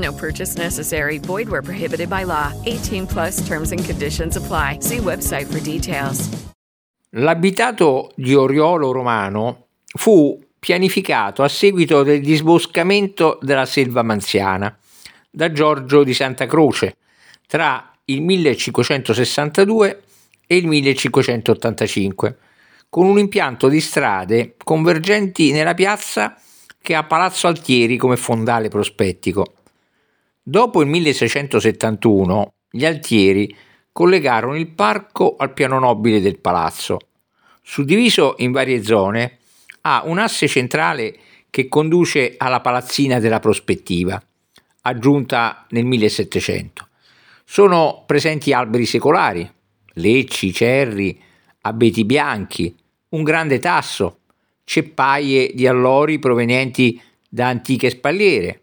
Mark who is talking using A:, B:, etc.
A: No purchase necessary. Void where prohibited by law. 18 plus terms and conditions apply. See website for details.
B: L'abitato di Oriolo Romano fu pianificato a seguito del disboscamento della selva manziana da Giorgio di Santa Croce tra il 1562 e il 1585, con un impianto di strade convergenti nella piazza che ha Palazzo Altieri come fondale prospettico. Dopo il 1671 gli Altieri collegarono il parco al piano nobile del palazzo. Suddiviso in varie zone, ha un asse centrale che conduce alla palazzina della prospettiva, aggiunta nel 1700. Sono presenti alberi secolari, lecci, cerri, abeti bianchi, un grande tasso, ceppaie di allori provenienti da antiche spalliere